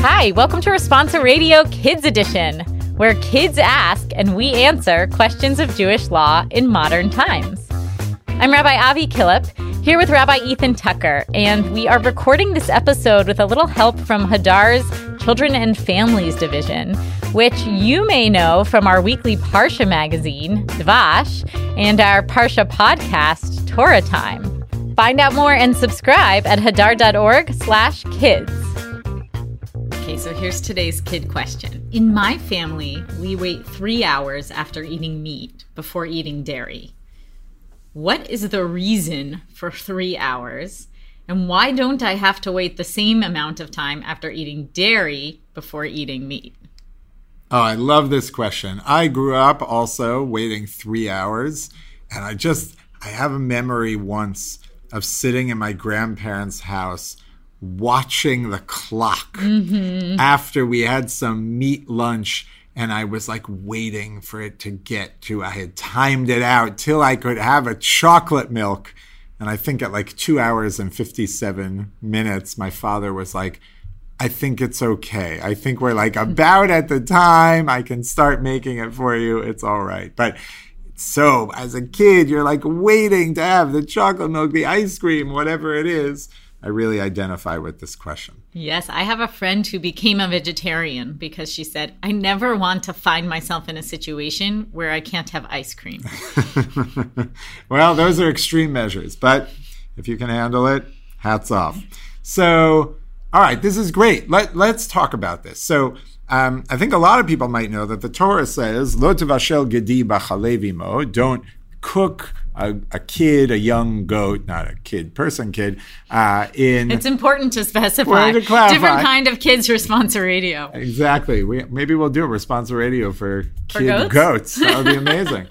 Hi, welcome to Responsa Radio Kids Edition, where kids ask and we answer questions of Jewish law in modern times. I'm Rabbi Avi Killip, here with Rabbi Ethan Tucker, and we are recording this episode with a little help from Hadar's Children and Families Division, which you may know from our weekly Parsha magazine, Dvash, and our Parsha podcast, Torah Time. Find out more and subscribe at hadar.org slash kids. Okay, so here's today's kid question. In my family, we wait three hours after eating meat before eating dairy. What is the reason for three hours? And why don't I have to wait the same amount of time after eating dairy before eating meat? Oh, I love this question. I grew up also waiting three hours, and I just, I have a memory once of sitting in my grandparents' house watching the clock mm-hmm. after we had some meat lunch and I was like waiting for it to get to I had timed it out till I could have a chocolate milk and I think at like 2 hours and 57 minutes my father was like I think it's okay. I think we're like about at the time I can start making it for you. It's all right. But so as a kid, you're like waiting to have the chocolate milk, the ice cream, whatever it is. I really identify with this question. Yes, I have a friend who became a vegetarian because she said, I never want to find myself in a situation where I can't have ice cream. well, those are extreme measures, but if you can handle it, hats off. So, all right, this is great. Let, let's talk about this. So, um, I think a lot of people might know that the Torah says, Lo tevashel gedi b'chalevimo, don't cook a, a, kid, a young goat, not a kid, person kid, uh, in. It's important to specify. To different kind of kids responsa radio. Exactly. We, maybe we'll do a responsa radio for, for kid goats? goats. That would be amazing.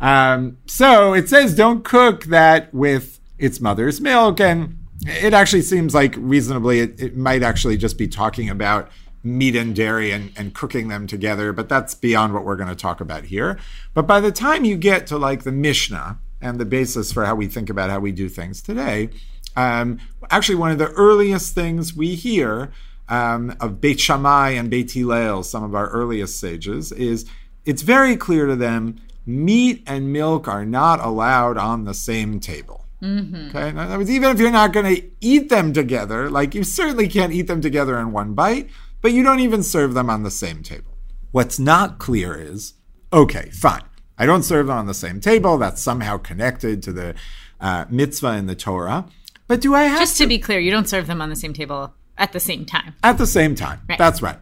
um, so it says don't cook that with its mother's milk. And it actually seems like reasonably, it, it might actually just be talking about meat and dairy and, and cooking them together, but that's beyond what we're going to talk about here. But by the time you get to like the Mishnah and the basis for how we think about how we do things today, um, actually, one of the earliest things we hear um, of Beit Shammai and Beit Hillel, some of our earliest sages, is it's very clear to them meat and milk are not allowed on the same table. Mm-hmm. Okay, in other words, even if you're not going to eat them together, like you certainly can't eat them together in one bite, but you don't even serve them on the same table. What's not clear is okay, fine. I don't serve them on the same table. That's somehow connected to the uh, mitzvah in the Torah. But do I have Just to, to be clear, you don't serve them on the same table at the same time. At the same time. Right. That's right.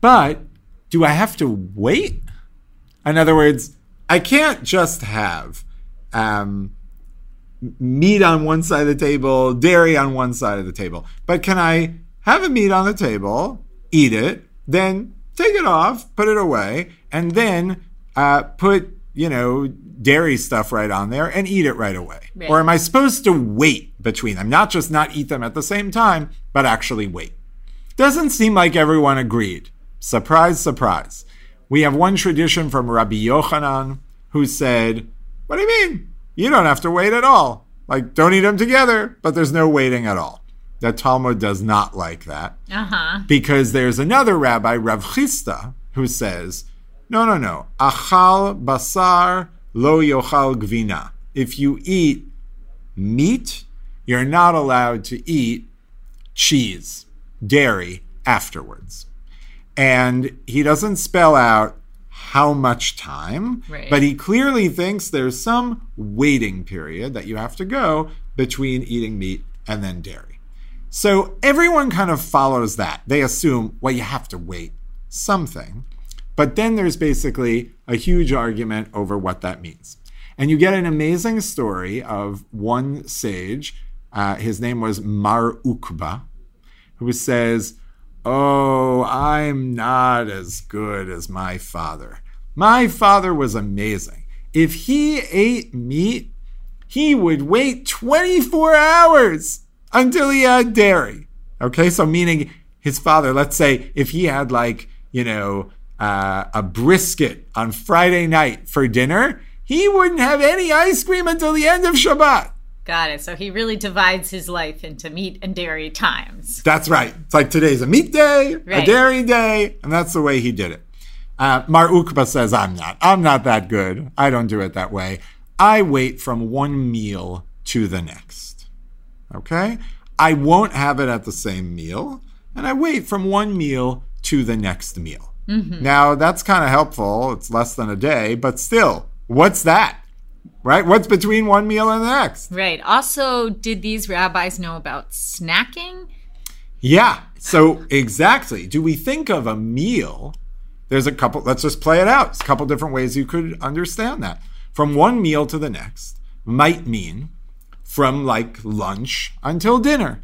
But do I have to wait? In other words, I can't just have um, meat on one side of the table, dairy on one side of the table. But can I have a meat on the table eat it, then take it off, put it away, and then uh, put, you know, dairy stuff right on there and eat it right away? Right. Or am I supposed to wait between them? Not just not eat them at the same time, but actually wait. Doesn't seem like everyone agreed. Surprise, surprise. We have one tradition from Rabbi Yochanan who said, What do you mean? You don't have to wait at all. Like, don't eat them together, but there's no waiting at all. The Talmud does not like that. Uh-huh. Because there's another rabbi, Rav Chisda, who says, no, no, no. Achal basar lo yochal gvina. If you eat meat, you're not allowed to eat cheese, dairy afterwards. And he doesn't spell out how much time, right. but he clearly thinks there's some waiting period that you have to go between eating meat and then dairy. So everyone kind of follows that. They assume, well, you have to wait something. But then there's basically a huge argument over what that means. And you get an amazing story of one sage. Uh, his name was Mar Ukba, who says, Oh, I'm not as good as my father. My father was amazing. If he ate meat, he would wait 24 hours until he had dairy. Okay, so meaning his father, let's say if he had like, you know, uh, a brisket on Friday night for dinner, he wouldn't have any ice cream until the end of Shabbat. Got it. So he really divides his life into meat and dairy times. That's right. It's like today's a meat day, Right. a dairy day, and that's the way he did it. Uh, Mar Ukba says, I'm not. I'm not that good. I don't do it that way. I wait from one meal to the next. Okay? I won't have it at the same meal, and I wait from one meal to the next meal. Mm-hmm. Now, that's kind of helpful. It's less than a day, but still, what's that? Right? What's between one meal and the next? Right. Also, did these rabbis know about snacking? Yeah. So exactly. Do we think of a meal? There's a couple. Let's just play it out. There's a couple different ways you could understand that. From one meal to the next might mean from like lunch until dinner.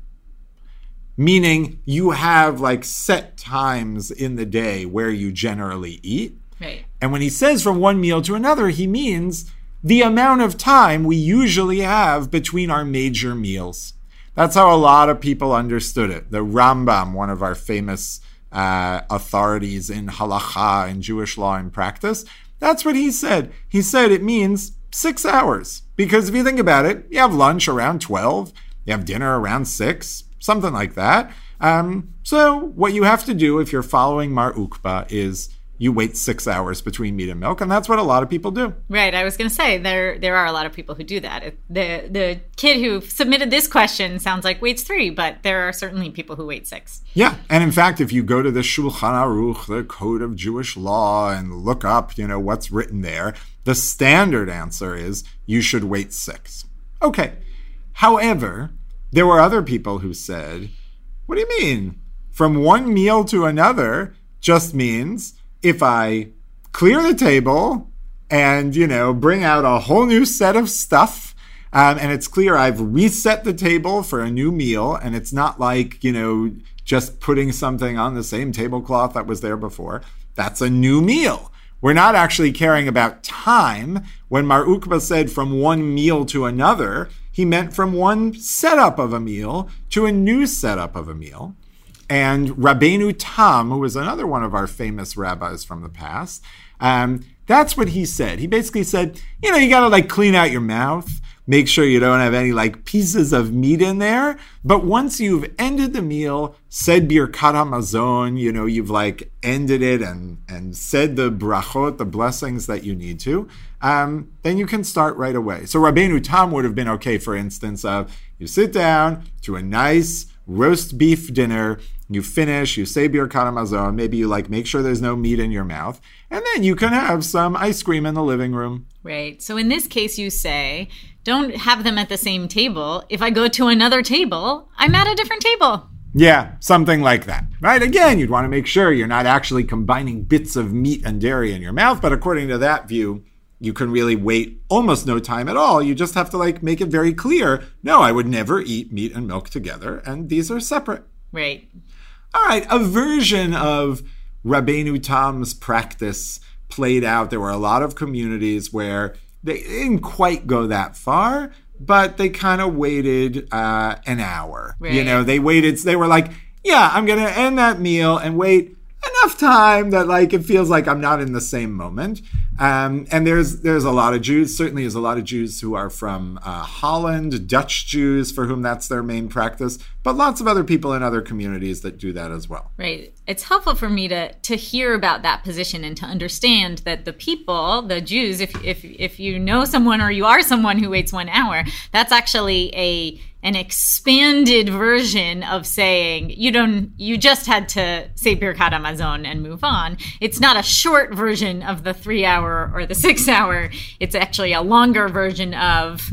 Meaning you have like set times in the day where you generally eat. Right. And when he says from one meal to another, he means the amount of time we usually have between our major meals. That's how a lot of people understood it. The Rambam, one of our famous uh, authorities in halacha and Jewish law and practice, that's what he said. He said it means six hours. Because if you think about it, you have lunch around 12, you have dinner around 6, something like that. Um, so what you have to do if you're following Mar Ukba is you wait six hours between meat and milk, and that's what a lot of people do. Right. I was going to say there there are a lot of people who do that. The the kid who submitted this question sounds like waits three, but there are certainly people who wait six. Yeah, and in fact, if you go to the Shulchan Aruch, the Code of Jewish Law, and look up, you know, what's written there, the standard answer is you should wait six. Okay. However, there were other people who said, "What do you mean? From one meal to another just means if I clear the table and you know bring out a whole new set of stuff." Um, and it's clear I've reset the table for a new meal, and it's not like, you know, just putting something on the same tablecloth that was there before. That's a new meal. We're not actually caring about time. When Mar Ukba said from one meal to another, he meant from one setup of a meal to a new setup of a meal. And Rabbeinu Tam, who was another one of our famous rabbis from the past, um, that's what he said. He basically said, you know, you got to like clean out your mouth, make sure you don't have any like pieces of meat in there. But once you've ended the meal, said Birkat Hamazon, you know, you've like ended it and and said the brachot, the blessings that you need to, um, then you can start right away. So Rabbeinu Tam would have been okay, for instance, of you sit down to a nice roast beef dinner. You finish, you say Birkat Hamazon, maybe you like make sure there's no meat in your mouth, and then you can have some ice cream in the living room. Right. So in this case, you say, don't have them at the same table. If I go to another table, I'm at a different table. Yeah, something like that, right? Again, you'd want to make sure you're not actually combining bits of meat and dairy in your mouth, but according to that view, you can really wait almost no time at all. You just have to like make it very clear, no, I would never eat meat and milk together, and these are separate. Right. All right, a version of Rabbeinu Tam's practice played out. There were a lot of communities where they didn't quite go that far, but they kind of waited uh, an hour. You know, they waited. They were like, "Yeah, I'm gonna end that meal and wait enough time that like it feels like I'm not in the same moment." Um, and there's there's a lot of Jews. Certainly, there's a lot of Jews who are from uh, Holland, Dutch Jews for whom that's their main practice, but lots of other people in other communities that do that as well. Right. It's helpful for me to to hear about that position and to understand that the people, the Jews, if if if you know someone or you are someone who waits one hour, that's actually a an expanded version of saying you don't you just had to say Birkat Hamazon and move on. It's not a short version of the three hour or the six hour. It's actually a longer version of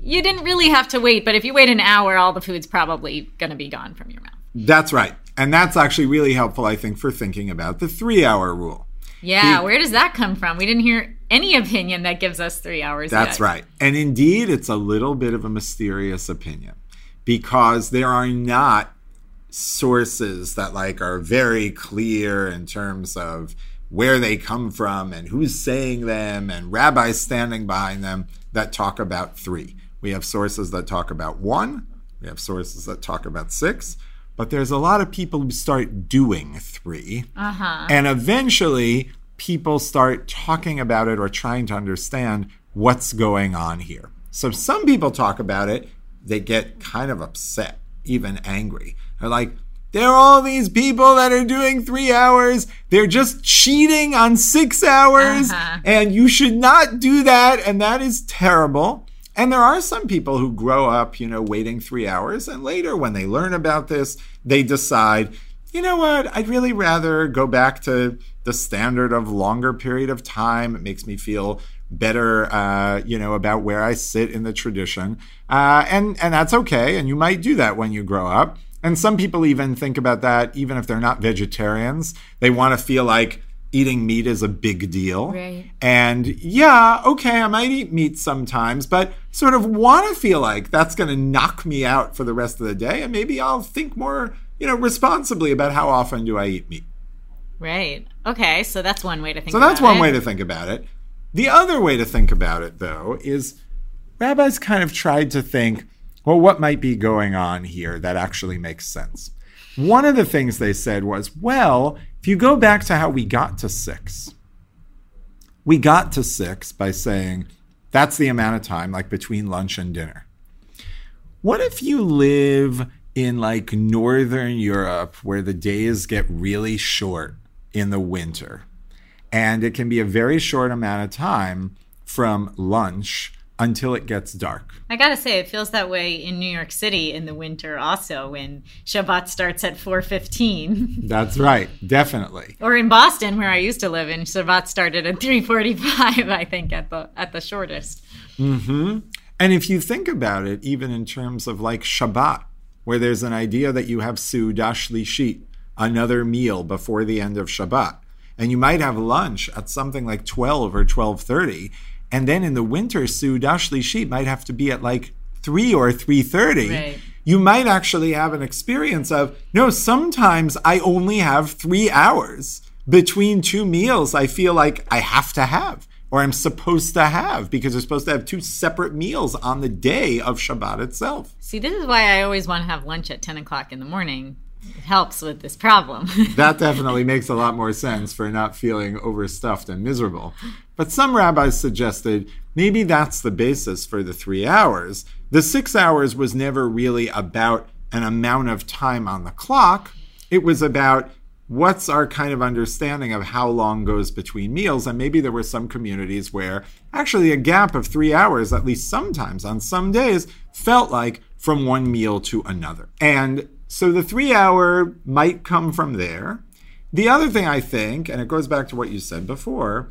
you didn't really have to wait, but if you wait an hour, all the food's probably going to be gone from your mouth. That's right. And that's actually really helpful, I think, for thinking about the three hour rule. Yeah, where does that come from? We didn't hear any opinion that gives us three hours. That's yet. right. And indeed, it's a little bit of a mysterious opinion because there are not sources that like are very clear in terms of where they come from and who's saying them and rabbis standing behind them that talk about three. We have sources that talk about one, we have sources that talk about six, but there's a lot of people who start doing three. Uh-huh. And eventually, people start talking about it or trying to understand what's going on here. So some people talk about it, they get kind of upset, even angry. They're like, there are all these people that are doing three hours. They're just cheating on six hours. Uh-huh. And you should not do that. And that is terrible. And there are some people who grow up, you know, waiting three hours. And later, when they learn about this, they decide, you know what, I'd really rather go back to the standard of longer period of time. It makes me feel better, uh, you know, about where I sit in the tradition. Uh, and, and that's okay. And you might do that when you grow up. And some people even think about that, even if they're not vegetarians. They want to feel like eating meat is a big deal. Right. And yeah, okay, I might eat meat sometimes, but sort of want to feel like that's going to knock me out for the rest of the day. And maybe I'll think more, you know, responsibly about how often do I eat meat. Right. Okay. So that's one way to think about it. So that's one it. way to think about it. The other way to think about it, though, is rabbis kind of tried to think, well, what might be going on here that actually makes sense? One of the things they said was, well, if you go back to how we got to six, we got to six by saying that's the amount of time, like between lunch and dinner. What if you live in like Northern Europe where the days get really short in the winter? And it can be a very short amount of time from lunch until it gets dark. I gotta say, it feels that way in New York City in the winter, also when Shabbat starts at four fifteen, That's right, definitely. or in Boston, where I used to live, and Shabbat started at three forty-five. I think at the at the shortest. Hmm. And if you think about it, even in terms of like Shabbat, where there's an idea that you have Su'udah Shlishit, another meal before the end of Shabbat, and you might have lunch at something like 12 or 12:30, and then in the winter Su'udah Shlishit might have to be at like 3 or 3:30. Right. You might actually have an experience of no, sometimes I only have 3 hours between two meals I feel like I have to have or I'm supposed to have because they're supposed to have two separate meals on the day of Shabbat itself. See, this is why I always want to have lunch at ten o'clock in the morning. It helps with this problem. That definitely makes a lot more sense for not feeling overstuffed and miserable. But some rabbis suggested maybe that's the basis for the three hours. The six hours was never really about an amount of time on the clock, it was about what's our kind of understanding of how long goes between meals. And maybe there were some communities where actually a gap of three hours at least sometimes on some days felt like from one meal to another. And so the three hour might come from there. The other thing i think and it goes back to what you said before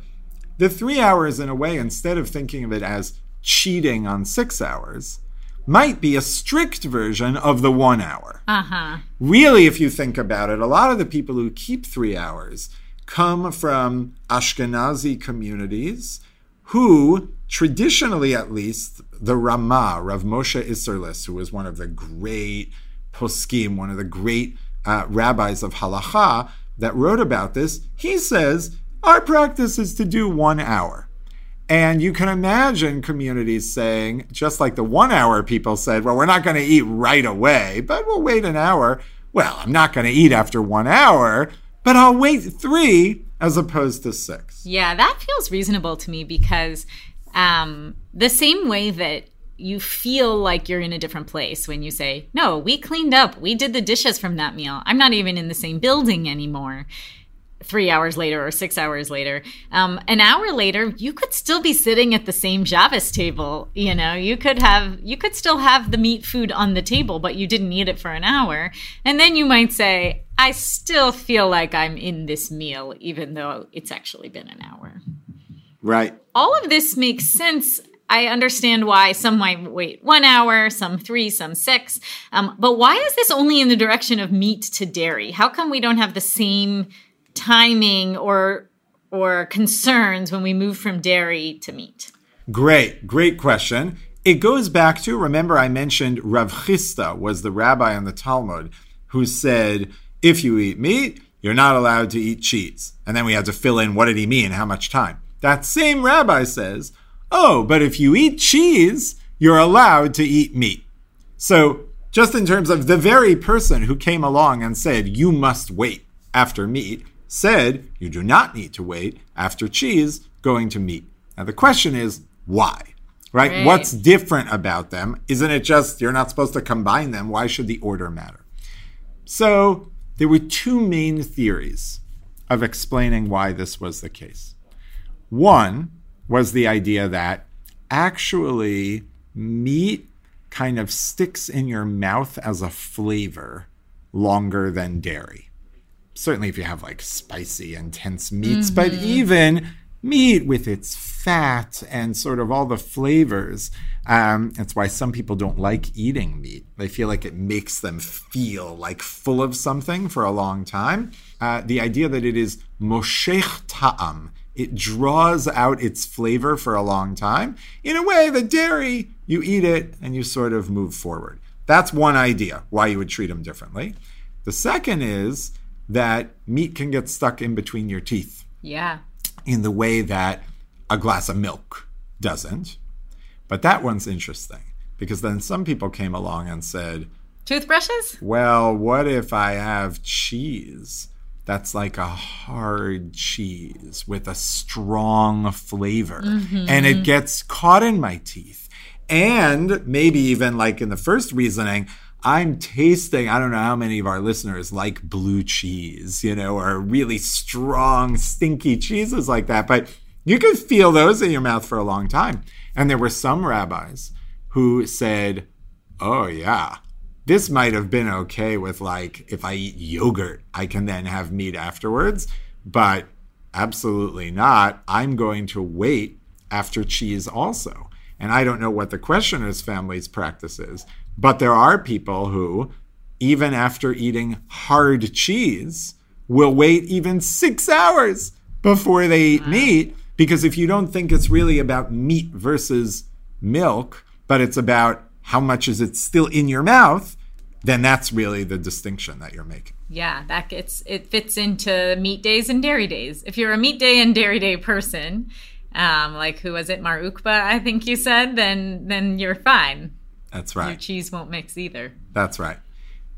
the three hours in a way instead of thinking of it as cheating on six hours might be a strict version of the one hour uh huh. really, if you think about it, a lot of the people who keep three hours come from Ashkenazi communities who, traditionally at least, the Rama, Rav Moshe Isserlis, who was one of the great poskim, one of the great uh, rabbis of halacha that wrote about this, he says, our practice is to do one hour. And you can imagine communities saying, just like the one hour people said, well, we're not going to eat right away, but we'll wait an hour. Well, I'm not going to eat after one hour, but I'll wait three as opposed to six. Yeah, that feels reasonable to me because um, the same way that you feel like you're in a different place when you say, No, we cleaned up. We did the dishes from that meal. I'm not even in the same building anymore. Three hours later or six hours later. Um, an hour later, you could still be sitting at the same Javis table. You know, you could have, you could still have the meat food on the table, but you didn't eat it for an hour. And then you might say, I still feel like I'm in this meal, even though it's actually been an hour Right. all of this makes sense. I understand why some might wait one hour, some three, some six. Um, but why is this only in the direction of meat to dairy? How come we don't have the same timing or or concerns when we move from dairy to meat? Great, great question. It goes back to remember I mentioned Rav Chisda was the rabbi in the Talmud who said if you eat meat, you're not allowed to eat cheese. And then we had to fill in what did he mean, how much time. That same rabbi says, "Oh, but if you eat cheese, you're allowed to eat meat." So, just in terms of the very person who came along and said you must wait after meat, said you do not need to wait after cheese going to meat. Now, the question is why? right? Right. What's different about them? Isn't it just you're not supposed to combine them? Why should the order matter? So there were two main theories of explaining why this was the case. One was the idea that actually meat kind of sticks in your mouth as a flavor longer than dairy. Certainly, if you have like spicy, intense meats, but even meat with its fat and sort of all the flavors. Um, that's why some people don't like eating meat. They feel like it makes them feel like full of something for a long time. Uh, the idea that it is moshech ta'am, it draws out its flavor for a long time. In a way, the dairy, you eat it and you sort of move forward. That's one idea why you would treat them differently. The second is that meat can get stuck in between your teeth Yeah. in the way that a glass of milk doesn't. But that one's interesting because then some people came along and said, Toothbrushes? well, what if I have cheese that's like a hard cheese with a strong flavor mm-hmm. and it gets caught in my teeth? And maybe even like in the first reasoning, I'm tasting, I don't know how many of our listeners like blue cheese, you know, or really strong, stinky cheeses like that. But you could feel those in your mouth for a long time. And there were some rabbis who said, oh, yeah, this might have been okay with like if I eat yogurt, I can then have meat afterwards, but absolutely not. I'm going to wait after cheese also. And I don't know what the questioner's family's practice is, but there are people who, even after eating hard cheese, will wait even six hours before they eat meat. Because if you don't think it's really about meat versus milk, but it's about how much is it still in your mouth, then that's really the distinction that you're making. Yeah, that gets it fits into meat days and dairy days. If you're a meat day and dairy day person, um, like who was it, Mar Ukba? I think you said, then then you're fine. That's Your right. cheese won't mix either. That's right.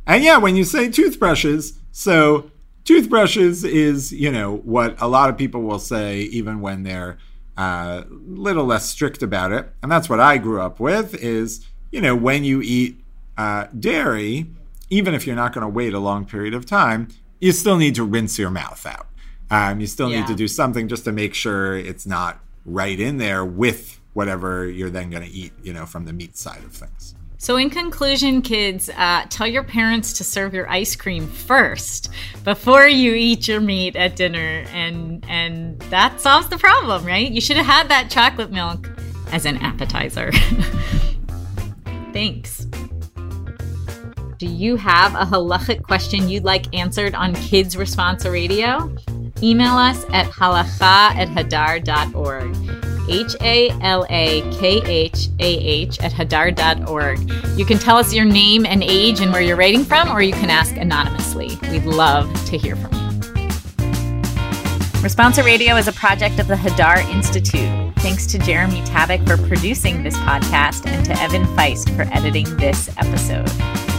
And yeah, when you say toothbrushes, so toothbrushes is, you know, what a lot of people will say even when they're a uh, little less strict about it. And that's what I grew up with is, you know, when you eat uh, dairy, even if you're not going to wait a long period of time, you still need to rinse your mouth out. Um, you still Yeah. need to do something just to make sure it's not right in there with whatever you're then going to eat, you know, from the meat side of things. So, in conclusion, kids, uh, tell your parents to serve your ice cream first before you eat your meat at dinner, and and that solves the problem, right? You should have had that chocolate milk as an appetizer. Thanks. Do you have a halachic question you'd like answered on Kids Responsa Radio? Email us at halakhah at hadar.org. H A L A K H A H at hadar.org. You can tell us your name and age and where you're writing from, or you can ask anonymously. We'd love to hear from you. Responsa Radio is a project of the Hadar Institute. Thanks to Jeremy Tabak for producing this podcast and to Evan Feist for editing this episode.